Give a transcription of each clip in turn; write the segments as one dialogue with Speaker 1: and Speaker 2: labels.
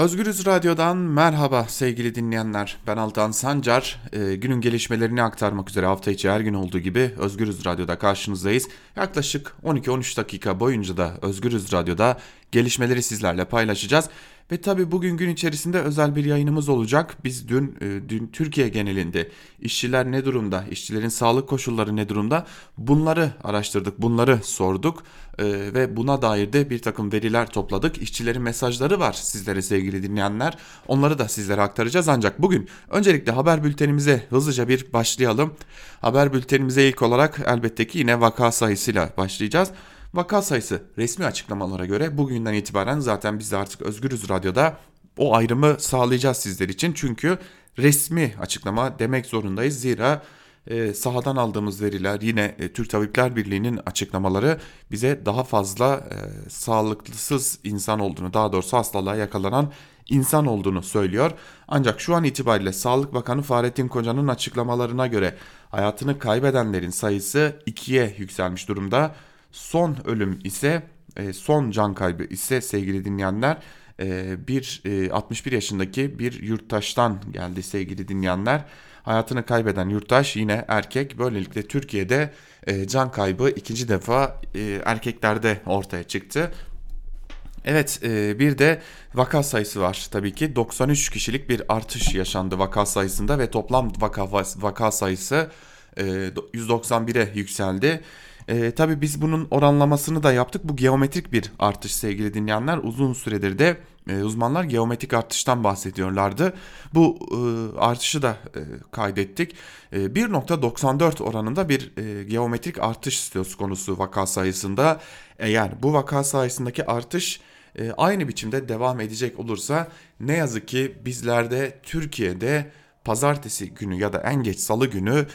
Speaker 1: Özgürüz Radyo'dan merhaba sevgili dinleyenler. Ben Altan Sancar. Ee, günün gelişmelerini aktarmak üzere hafta içi her gün olduğu gibi Özgürüz Radyo'da karşınızdayız. Yaklaşık 12-13 dakika boyunca da Özgürüz Radyo'da gelişmeleri sizlerle paylaşacağız. Ve tabi bugün gün içerisinde özel bir yayınımız olacak. Biz dün, e, dün Türkiye genelinde işçiler ne durumda, işçilerin sağlık koşulları ne durumda bunları araştırdık, bunları sorduk. E, ve buna dair de bir takım veriler topladık. İşçilerin mesajları var sizlere sevgili dinleyenler. Onları da sizlere aktaracağız ancak bugün öncelikle haber bültenimize hızlıca bir başlayalım. Haber bültenimize ilk olarak elbette ki yine vaka sayısıyla başlayacağız. Vaka sayısı resmi açıklamalara göre bugünden itibaren zaten biz de artık Özgürüz Radyo'da o ayrımı sağlayacağız sizler için. Çünkü resmi açıklama demek zorundayız. Zira e, sahadan aldığımız veriler yine e, Türk Tabipler Birliği'nin açıklamaları bize daha fazla e, sağlıklısız insan olduğunu daha doğrusu hastalığa yakalanan insan olduğunu söylüyor. Ancak şu an itibariyle Sağlık Bakanı Fahrettin Koca'nın açıklamalarına göre hayatını kaybedenlerin sayısı ikiye yükselmiş durumda. Son ölüm ise e, son can kaybı ise sevgili dinleyenler e, bir 61 e, yaşındaki bir yurttaştan geldi sevgili dinleyenler. Hayatını kaybeden yurttaş yine erkek. Böylelikle Türkiye'de can kaybı ikinci defa erkeklerde ortaya çıktı. Evet bir de vaka sayısı var tabii ki 93 kişilik bir artış yaşandı vaka sayısında ve toplam vaka, vaka sayısı 191'e yükseldi. E, tabii biz bunun oranlamasını da yaptık. Bu geometrik bir artış sevgili dinleyenler. Uzun süredir de e, uzmanlar geometrik artıştan bahsediyorlardı. Bu e, artışı da e, kaydettik. E, 1.94 oranında bir e, geometrik artış söz konusu vaka sayısında. Eğer bu vaka sayısındaki artış e, aynı biçimde devam edecek olursa ne yazık ki bizlerde Türkiye'de pazartesi günü ya da en geç salı günü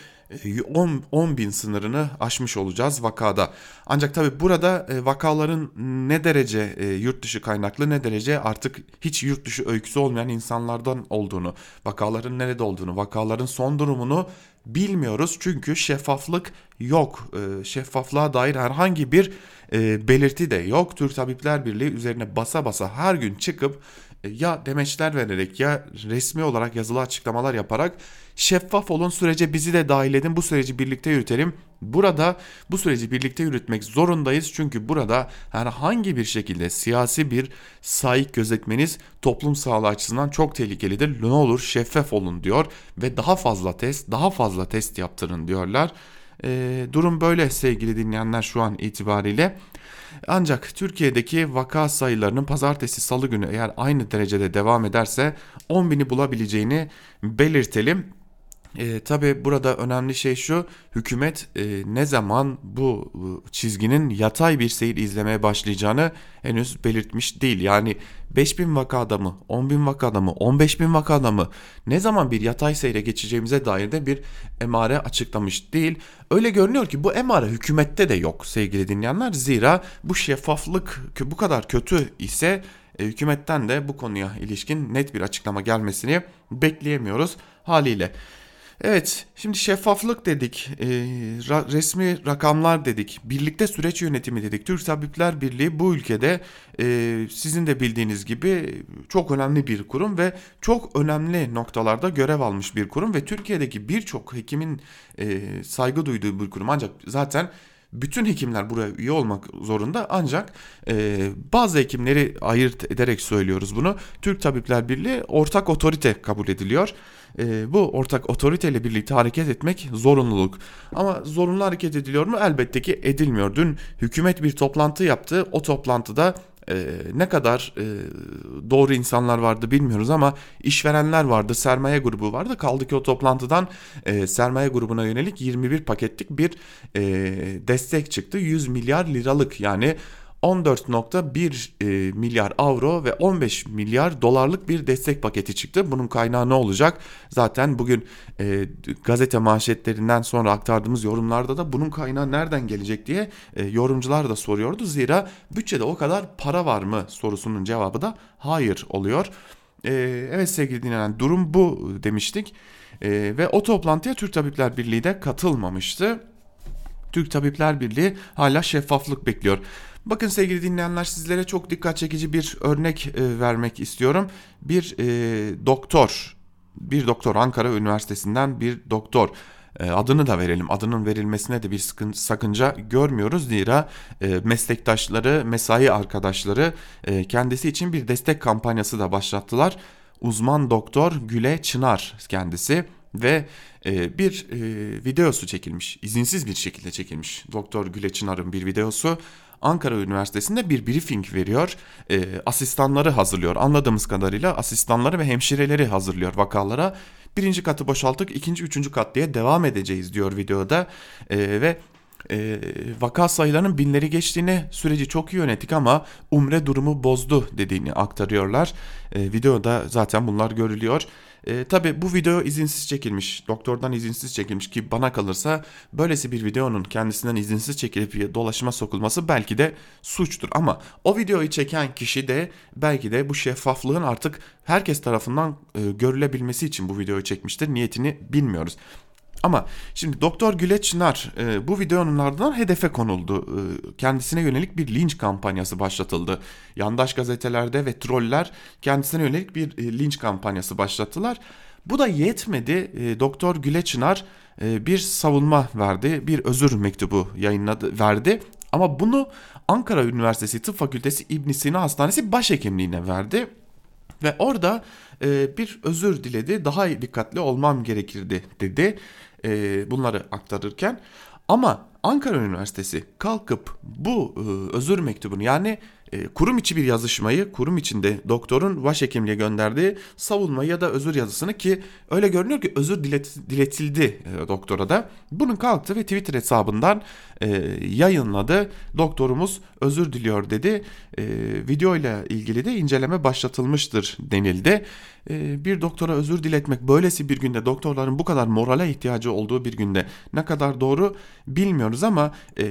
Speaker 1: 10, 10 bin sınırını aşmış olacağız vakada. Ancak tabi burada e, vakaların ne derece e, yurt dışı kaynaklı ne derece artık hiç yurt dışı öyküsü olmayan insanlardan olduğunu, vakaların nerede olduğunu, vakaların son durumunu bilmiyoruz. Çünkü şeffaflık yok. E, şeffaflığa dair herhangi bir belirti de yok. Türk Tabipler Birliği üzerine basa basa her gün çıkıp ya demeçler vererek ya resmi olarak yazılı açıklamalar yaparak şeffaf olun sürece bizi de dahil edin bu süreci birlikte yürütelim. Burada bu süreci birlikte yürütmek zorundayız çünkü burada herhangi bir şekilde siyasi bir sahip gözetmeniz toplum sağlığı açısından çok tehlikelidir. Ne olur şeffaf olun diyor ve daha fazla test daha fazla test yaptırın diyorlar. E, durum böyle sevgili dinleyenler şu an itibariyle. Ancak Türkiye'deki vaka sayılarının pazartesi salı günü eğer aynı derecede devam ederse 10 bini bulabileceğini belirtelim. E, Tabi burada önemli şey şu hükümet e, ne zaman bu çizginin yatay bir seyir izlemeye başlayacağını henüz belirtmiş değil. Yani 5000 vakada mı 10.000 vakada mı 15.000 vakada mı ne zaman bir yatay seyre geçeceğimize dair de bir emare açıklamış değil. Öyle görünüyor ki bu emare hükümette de yok sevgili dinleyenler. Zira bu şeffaflık bu kadar kötü ise e, hükümetten de bu konuya ilişkin net bir açıklama gelmesini bekleyemiyoruz haliyle. Evet, şimdi şeffaflık dedik, e, ra, resmi rakamlar dedik, birlikte süreç yönetimi dedik. Türk Tabipler Birliği bu ülkede e, sizin de bildiğiniz gibi çok önemli bir kurum ve çok önemli noktalarda görev almış bir kurum ve Türkiye'deki birçok hekimin e, saygı duyduğu bir kurum. Ancak zaten bütün hekimler buraya üye olmak zorunda ancak e, bazı hekimleri ayırt ederek söylüyoruz bunu. Türk Tabipler Birliği ortak otorite kabul ediliyor. E, bu ortak otoriteyle birlikte hareket etmek zorunluluk. Ama zorunlu hareket ediliyor mu? Elbette ki edilmiyor. Dün hükümet bir toplantı yaptı. O toplantıda e, ne kadar e, doğru insanlar vardı bilmiyoruz ama işverenler vardı, sermaye grubu vardı. Kaldı ki o toplantıdan e, sermaye grubuna yönelik 21 paketlik bir e, destek çıktı. 100 milyar liralık yani 14.1 e, milyar avro ve 15 milyar dolarlık bir destek paketi çıktı. Bunun kaynağı ne olacak? Zaten bugün e, gazete manşetlerinden sonra aktardığımız yorumlarda da bunun kaynağı nereden gelecek diye e, yorumcular da soruyordu. Zira bütçede o kadar para var mı sorusunun cevabı da hayır oluyor. E, evet sevgili dinleyen durum bu demiştik. E, ve o toplantıya Türk Tabipler Birliği de katılmamıştı. Türk Tabipler Birliği hala şeffaflık bekliyor. Bakın sevgili dinleyenler sizlere çok dikkat çekici bir örnek e, vermek istiyorum. Bir e, doktor, bir doktor Ankara Üniversitesi'nden bir doktor e, adını da verelim. Adının verilmesine de bir sıkıntı, sakınca görmüyoruz. Zira e, meslektaşları, mesai arkadaşları e, kendisi için bir destek kampanyası da başlattılar. Uzman doktor Güle Çınar kendisi ve e, bir e, videosu çekilmiş. izinsiz bir şekilde çekilmiş. Doktor Güle Çınar'ın bir videosu. Ankara Üniversitesi'nde bir briefing veriyor. E, asistanları hazırlıyor. Anladığımız kadarıyla asistanları ve hemşireleri hazırlıyor vakalara. Birinci katı boşalttık, ikinci, üçüncü kat diye devam edeceğiz diyor videoda. E, ve e, vaka sayılarının binleri geçtiğini süreci çok iyi yönettik ama umre durumu bozdu dediğini aktarıyorlar. E, videoda zaten bunlar görülüyor. E, Tabi bu video izinsiz çekilmiş. Doktordan izinsiz çekilmiş ki bana kalırsa böylesi bir videonun kendisinden izinsiz çekilip dolaşıma sokulması belki de suçtur. Ama o videoyu çeken kişi de belki de bu şeffaflığın artık herkes tarafından e, görülebilmesi için bu videoyu çekmiştir. Niyetini bilmiyoruz. Ama şimdi Doktor Güleç Çınar e, bu videonun ardından hedefe konuldu. E, kendisine yönelik bir linç kampanyası başlatıldı. Yandaş gazetelerde ve troller kendisine yönelik bir e, linç kampanyası başlattılar. Bu da yetmedi. E, Doktor Güleç Çınar e, bir savunma verdi, bir özür mektubu yayınladı, verdi. Ama bunu Ankara Üniversitesi Tıp Fakültesi İbn Sina Hastanesi başhekimliğine verdi. Ve orada e, bir özür diledi. Daha dikkatli olmam gerekirdi dedi e, bunları aktarırken. Ama Ankara Üniversitesi kalkıp bu e, özür mektubunu yani kurum içi bir yazışmayı kurum içinde doktorun başhekimliğe gönderdiği savunma ya da özür yazısını ki öyle görünüyor ki özür dilet, diletildi e, doktora da. Bunun kalktı ve Twitter hesabından e, yayınladı. Doktorumuz özür diliyor dedi. E, video ile ilgili de inceleme başlatılmıştır denildi. E, bir doktora özür diletmek böylesi bir günde doktorların bu kadar morale ihtiyacı olduğu bir günde ne kadar doğru bilmiyoruz ama e,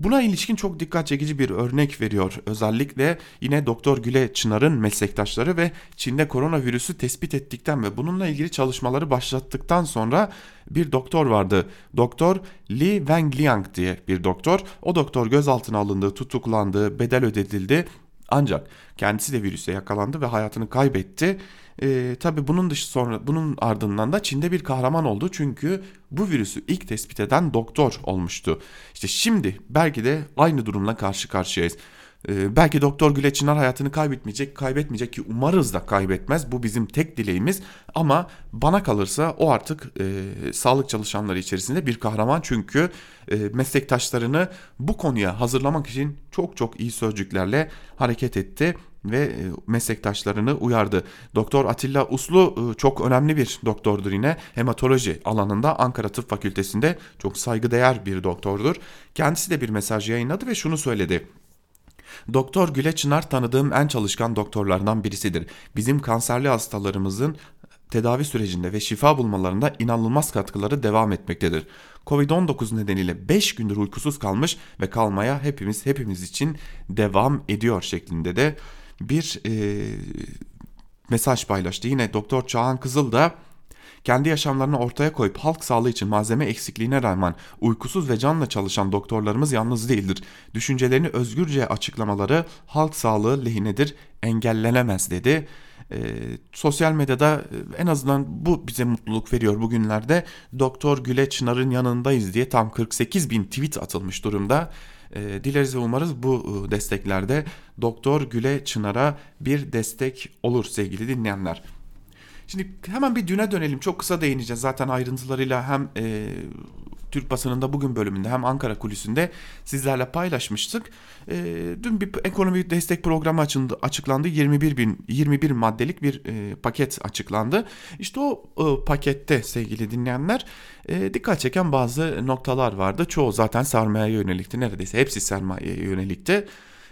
Speaker 1: Buna ilişkin çok dikkat çekici bir örnek veriyor. Özellikle yine Doktor Güle Çınar'ın meslektaşları ve Çin'de koronavirüsü tespit ettikten ve bununla ilgili çalışmaları başlattıktan sonra bir doktor vardı. Doktor Li Wengliang diye bir doktor. O doktor gözaltına alındı, tutuklandı, bedel ödedildi. Ancak kendisi de virüse yakalandı ve hayatını kaybetti. E, tabii bunun dışı sonra bunun ardından da Çin'de bir kahraman oldu çünkü bu virüsü ilk tespit eden doktor olmuştu. İşte şimdi belki de aynı durumla karşı karşıyayız. Ee, belki Doktor Güle Çınar hayatını kaybetmeyecek, kaybetmeyecek ki umarız da kaybetmez. Bu bizim tek dileğimiz. Ama bana kalırsa o artık e, sağlık çalışanları içerisinde bir kahraman. Çünkü e, meslektaşlarını bu konuya hazırlamak için çok çok iyi sözcüklerle hareket etti ve e, meslektaşlarını uyardı. Doktor Atilla Uslu e, çok önemli bir doktordur yine. Hematoloji alanında Ankara Tıp Fakültesi'nde çok saygıdeğer bir doktordur. Kendisi de bir mesaj yayınladı ve şunu söyledi. Doktor Güle Çınar tanıdığım en çalışkan doktorlardan birisidir. Bizim kanserli hastalarımızın tedavi sürecinde ve şifa bulmalarında inanılmaz katkıları devam etmektedir. Covid-19 nedeniyle 5 gündür uykusuz kalmış ve kalmaya hepimiz hepimiz için devam ediyor şeklinde de bir e, mesaj paylaştı. Yine Doktor Çağan Kızıl da kendi yaşamlarını ortaya koyup halk sağlığı için malzeme eksikliğine rağmen uykusuz ve canla çalışan doktorlarımız yalnız değildir. Düşüncelerini özgürce açıklamaları halk sağlığı lehinedir, engellenemez dedi. E, sosyal medyada en azından bu bize mutluluk veriyor bugünlerde. Doktor Güle Çınar'ın yanındayız diye tam 48 bin tweet atılmış durumda. E, dileriz ve umarız bu desteklerde Doktor Güle Çınar'a bir destek olur sevgili dinleyenler. Şimdi hemen bir düne dönelim. Çok kısa değineceğiz. Zaten ayrıntılarıyla hem e, Türk basınında bugün bölümünde hem Ankara kulisinde sizlerle paylaşmıştık. E, dün bir ekonomi destek programı açıldı, açıklandı. 21 bin 21 maddelik bir e, paket açıklandı. İşte o e, pakette sevgili dinleyenler e, dikkat çeken bazı noktalar vardı. Çoğu zaten sermayeye yönelikti. Neredeyse hepsi sermayeye yönelikti.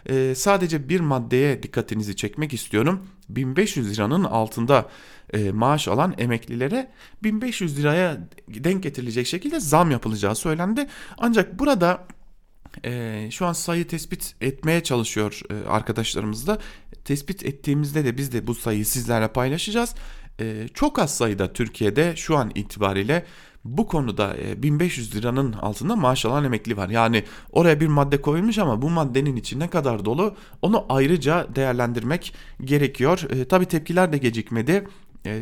Speaker 1: E, sadece bir maddeye dikkatinizi çekmek istiyorum. 1500 liranın altında e, maaş alan emeklilere 1500 liraya denk getirilecek şekilde zam yapılacağı söylendi. Ancak burada e, şu an sayı tespit etmeye çalışıyor e, arkadaşlarımız da. Tespit ettiğimizde de biz de bu sayıyı sizlerle paylaşacağız. E, çok az sayıda Türkiye'de şu an itibariyle bu konuda 1500 liranın altında maaş alan emekli var. Yani oraya bir madde koyulmuş ama bu maddenin içi ne kadar dolu onu ayrıca değerlendirmek gerekiyor. E, tabii tepkiler de gecikmedi. Ee,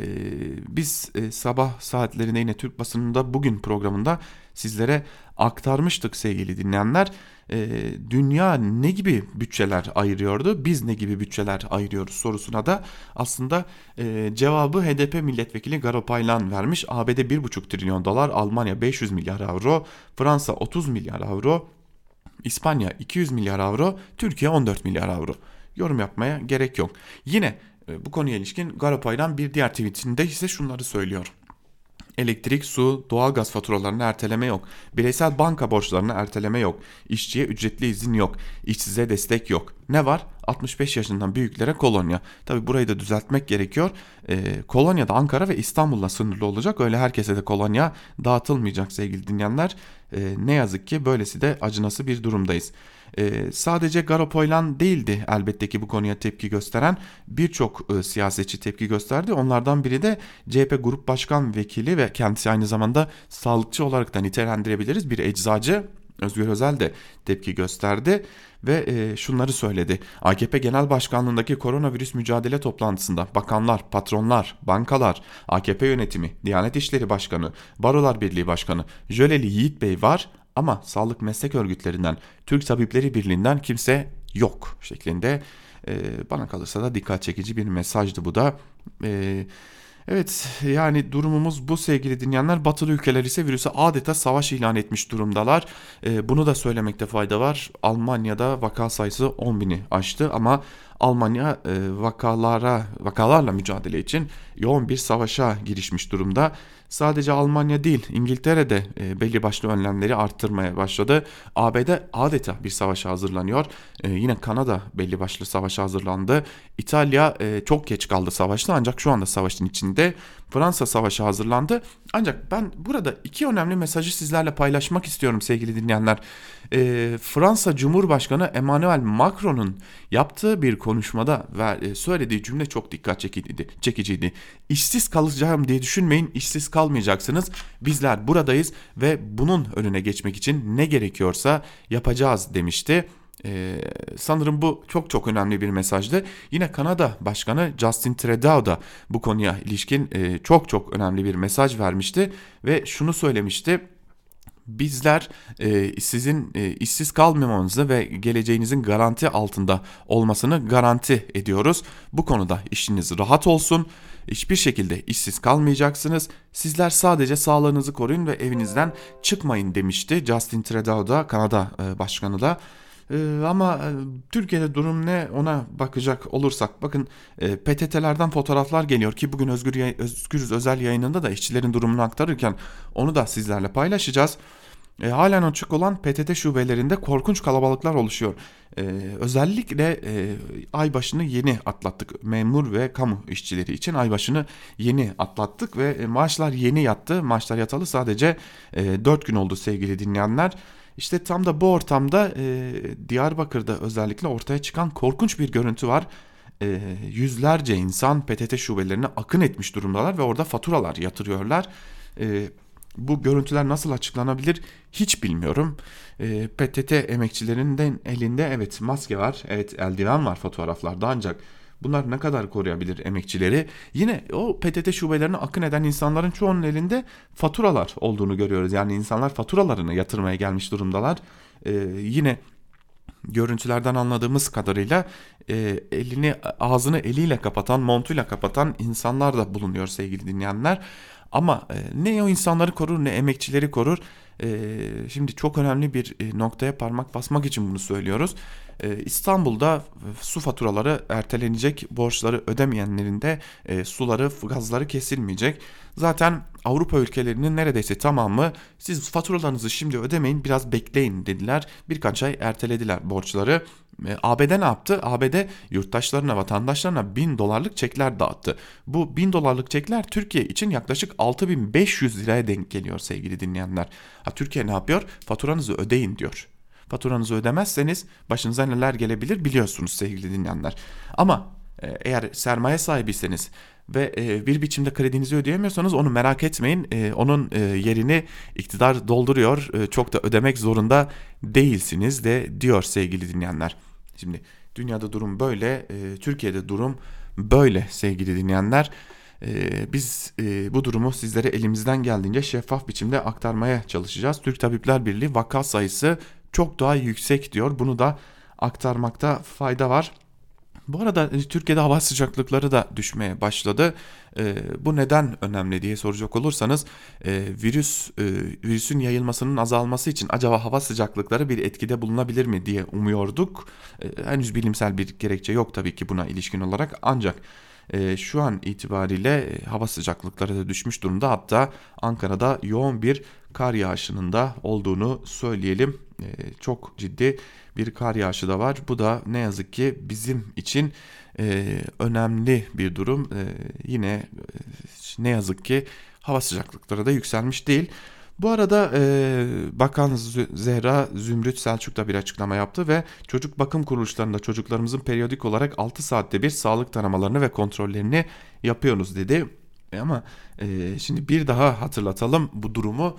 Speaker 1: biz e, sabah saatlerinde yine Türk basınında bugün programında sizlere aktarmıştık sevgili dinleyenler. Ee, dünya ne gibi bütçeler ayırıyordu, biz ne gibi bütçeler ayırıyoruz sorusuna da aslında e, cevabı HDP milletvekili Garo Paylan vermiş. ABD 1,5 trilyon dolar, Almanya 500 milyar avro, Fransa 30 milyar avro, İspanya 200 milyar avro, Türkiye 14 milyar avro. Yorum yapmaya gerek yok. Yine bu konuya ilişkin Garopay'dan bir diğer tweetinde ise şunları söylüyor. Elektrik, su, doğalgaz faturalarını erteleme yok. Bireysel banka borçlarını erteleme yok. İşçiye ücretli izin yok. İşsize destek yok. Ne var? 65 yaşından büyüklere kolonya. Tabi burayı da düzeltmek gerekiyor. Ee, kolonya da Ankara ve İstanbul'la sınırlı olacak. Öyle herkese de kolonya dağıtılmayacak sevgili dinleyenler. Ee, ne yazık ki böylesi de acınası bir durumdayız. Ee, sadece Garopoylan değildi elbette ki bu konuya tepki gösteren birçok e, siyasetçi tepki gösterdi. Onlardan biri de CHP Grup Başkan Vekili ve kendisi aynı zamanda sağlıkçı olarak da nitelendirebiliriz bir eczacı Özgür Özel de tepki gösterdi ve e, şunları söyledi. AKP Genel Başkanlığındaki koronavirüs mücadele toplantısında bakanlar, patronlar, bankalar, AKP yönetimi, Diyanet İşleri Başkanı, Barolar Birliği Başkanı Jöleli Yiğit Bey var ama sağlık meslek örgütlerinden, Türk Tabipleri Birliği'nden kimse yok şeklinde e, bana kalırsa da dikkat çekici bir mesajdı bu da. E, evet yani durumumuz bu sevgili dinleyenler. Batılı ülkeler ise virüse adeta savaş ilan etmiş durumdalar. E, bunu da söylemekte fayda var. Almanya'da vaka sayısı 10 bini aştı ama Almanya e, vakalara vakalarla mücadele için yoğun bir savaşa girişmiş durumda. Sadece Almanya değil İngiltere'de e, belli başlı önlemleri arttırmaya başladı. ABD adeta bir savaşa hazırlanıyor. E, yine Kanada belli başlı savaşa hazırlandı. İtalya e, çok geç kaldı savaşta ancak şu anda savaşın içinde. Fransa savaşa hazırlandı. Ancak ben burada iki önemli mesajı sizlerle paylaşmak istiyorum sevgili dinleyenler. E, Fransa Cumhurbaşkanı Emmanuel Macron'un yaptığı bir konuşmada ve söylediği cümle çok dikkat çekiciydi. çekiciydi. İşsiz kalacağım diye düşünmeyin, işsiz kalmayacaksınız. Bizler buradayız ve bunun önüne geçmek için ne gerekiyorsa yapacağız demişti. Ee, sanırım bu çok çok önemli bir mesajdı. Yine Kanada Başkanı Justin Trudeau da bu konuya ilişkin e, çok çok önemli bir mesaj vermişti ve şunu söylemişti. Bizler e, sizin e, işsiz kalmamanızı ve geleceğinizin garanti altında olmasını garanti ediyoruz. Bu konuda işiniz rahat olsun. Hiçbir şekilde işsiz kalmayacaksınız. Sizler sadece sağlığınızı koruyun ve evinizden çıkmayın demişti Justin Trudeau da Kanada e, Başkanı da. Ee, ama e, Türkiye'de durum ne ona bakacak olursak bakın e, PTT'lerden fotoğraflar geliyor ki bugün Özgür Özgürüz özel yayınında da işçilerin durumunu aktarırken onu da sizlerle paylaşacağız. E, halen açık olan PTT şubelerinde korkunç kalabalıklar oluşuyor. E, özellikle e, ay başını yeni atlattık. Memur ve kamu işçileri için ay başını yeni atlattık ve e, maaşlar yeni yattı. Maaşlar yatalı sadece e, 4 gün oldu sevgili dinleyenler. İşte tam da bu ortamda e, Diyarbakır'da özellikle ortaya çıkan korkunç bir görüntü var. E, yüzlerce insan PTT şubelerine akın etmiş durumdalar ve orada faturalar yatırıyorlar. E, bu görüntüler nasıl açıklanabilir hiç bilmiyorum. E, PTT emekçilerinin elinde evet maske var, evet eldiven var fotoğraflarda ancak Bunlar ne kadar koruyabilir emekçileri? Yine o PTT şubelerine akın eden insanların çoğunun elinde faturalar olduğunu görüyoruz. Yani insanlar faturalarını yatırmaya gelmiş durumdalar. Ee, yine görüntülerden anladığımız kadarıyla e, elini ağzını eliyle kapatan montuyla kapatan insanlar da bulunuyor sevgili dinleyenler. Ama e, ne o insanları korur ne emekçileri korur. E, şimdi çok önemli bir e, noktaya parmak basmak için bunu söylüyoruz. E, İstanbul'da su faturaları ertelenecek, borçları ödemeyenlerin de e, suları, gazları kesilmeyecek. Zaten Avrupa ülkelerinin neredeyse tamamı siz faturalarınızı şimdi ödemeyin biraz bekleyin dediler. Birkaç ay ertelediler borçları. E, ABD ne yaptı? ABD yurttaşlarına, vatandaşlarına 1000 dolarlık çekler dağıttı. Bu 1000 dolarlık çekler Türkiye için yaklaşık 6500 liraya denk geliyor sevgili dinleyenler. Ha, Türkiye ne yapıyor? Faturanızı ödeyin diyor. Faturanızı ödemezseniz başınıza neler gelebilir biliyorsunuz sevgili dinleyenler. Ama e, eğer sermaye sahibiyseniz ve e, bir biçimde kredinizi ödeyemiyorsanız onu merak etmeyin. E, onun yerini iktidar dolduruyor. Çok da ödemek zorunda değilsiniz de diyor sevgili dinleyenler. Şimdi dünyada durum böyle, Türkiye'de durum böyle sevgili dinleyenler. Biz bu durumu sizlere elimizden geldiğince şeffaf biçimde aktarmaya çalışacağız. Türk Tabipler Birliği vaka sayısı çok daha yüksek diyor. Bunu da aktarmakta fayda var. Bu arada e, Türkiye'de hava sıcaklıkları da düşmeye başladı. E, bu neden önemli diye soracak olursanız e, virüs e, virüsün yayılmasının azalması için acaba hava sıcaklıkları bir etkide bulunabilir mi diye umuyorduk. E, henüz bilimsel bir gerekçe yok tabii ki buna ilişkin olarak ancak e, şu an itibariyle e, hava sıcaklıkları da düşmüş durumda. Hatta Ankara'da yoğun bir kar yağışının da olduğunu söyleyelim. E, çok ciddi bir kar yağışı da var. Bu da ne yazık ki bizim için e, önemli bir durum. E, yine e, ne yazık ki hava sıcaklıkları da yükselmiş değil. Bu arada e, Bakan Zehra Zümrüt Selçuk da bir açıklama yaptı ve çocuk bakım kuruluşlarında çocuklarımızın periyodik olarak 6 saatte bir sağlık taramalarını ve kontrollerini yapıyoruz dedi. E ama e, şimdi bir daha hatırlatalım bu durumu.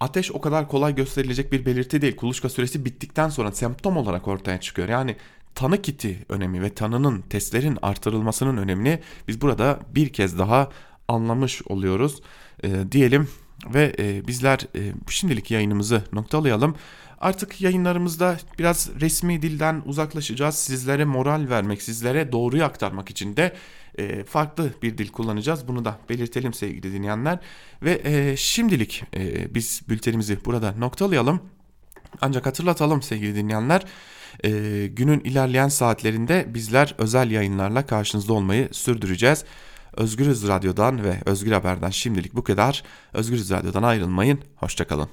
Speaker 1: Ateş o kadar kolay gösterilecek bir belirti değil. Kuluçka süresi bittikten sonra semptom olarak ortaya çıkıyor. Yani tanı kiti önemi ve tanının testlerin artırılmasının önemini biz burada bir kez daha anlamış oluyoruz e, diyelim ve e, bizler e, şimdilik yayınımızı noktalayalım. Artık yayınlarımızda biraz resmi dilden uzaklaşacağız. Sizlere moral vermek, sizlere doğruyu aktarmak için de e, farklı bir dil kullanacağız. Bunu da belirtelim sevgili dinleyenler. Ve e, şimdilik e, biz bültenimizi burada noktalayalım. Ancak hatırlatalım sevgili dinleyenler. E, günün ilerleyen saatlerinde bizler özel yayınlarla karşınızda olmayı sürdüreceğiz. Özgürüz Radyo'dan ve Özgür Haber'den şimdilik bu kadar. Özgürüz Radyo'dan ayrılmayın. Hoşçakalın.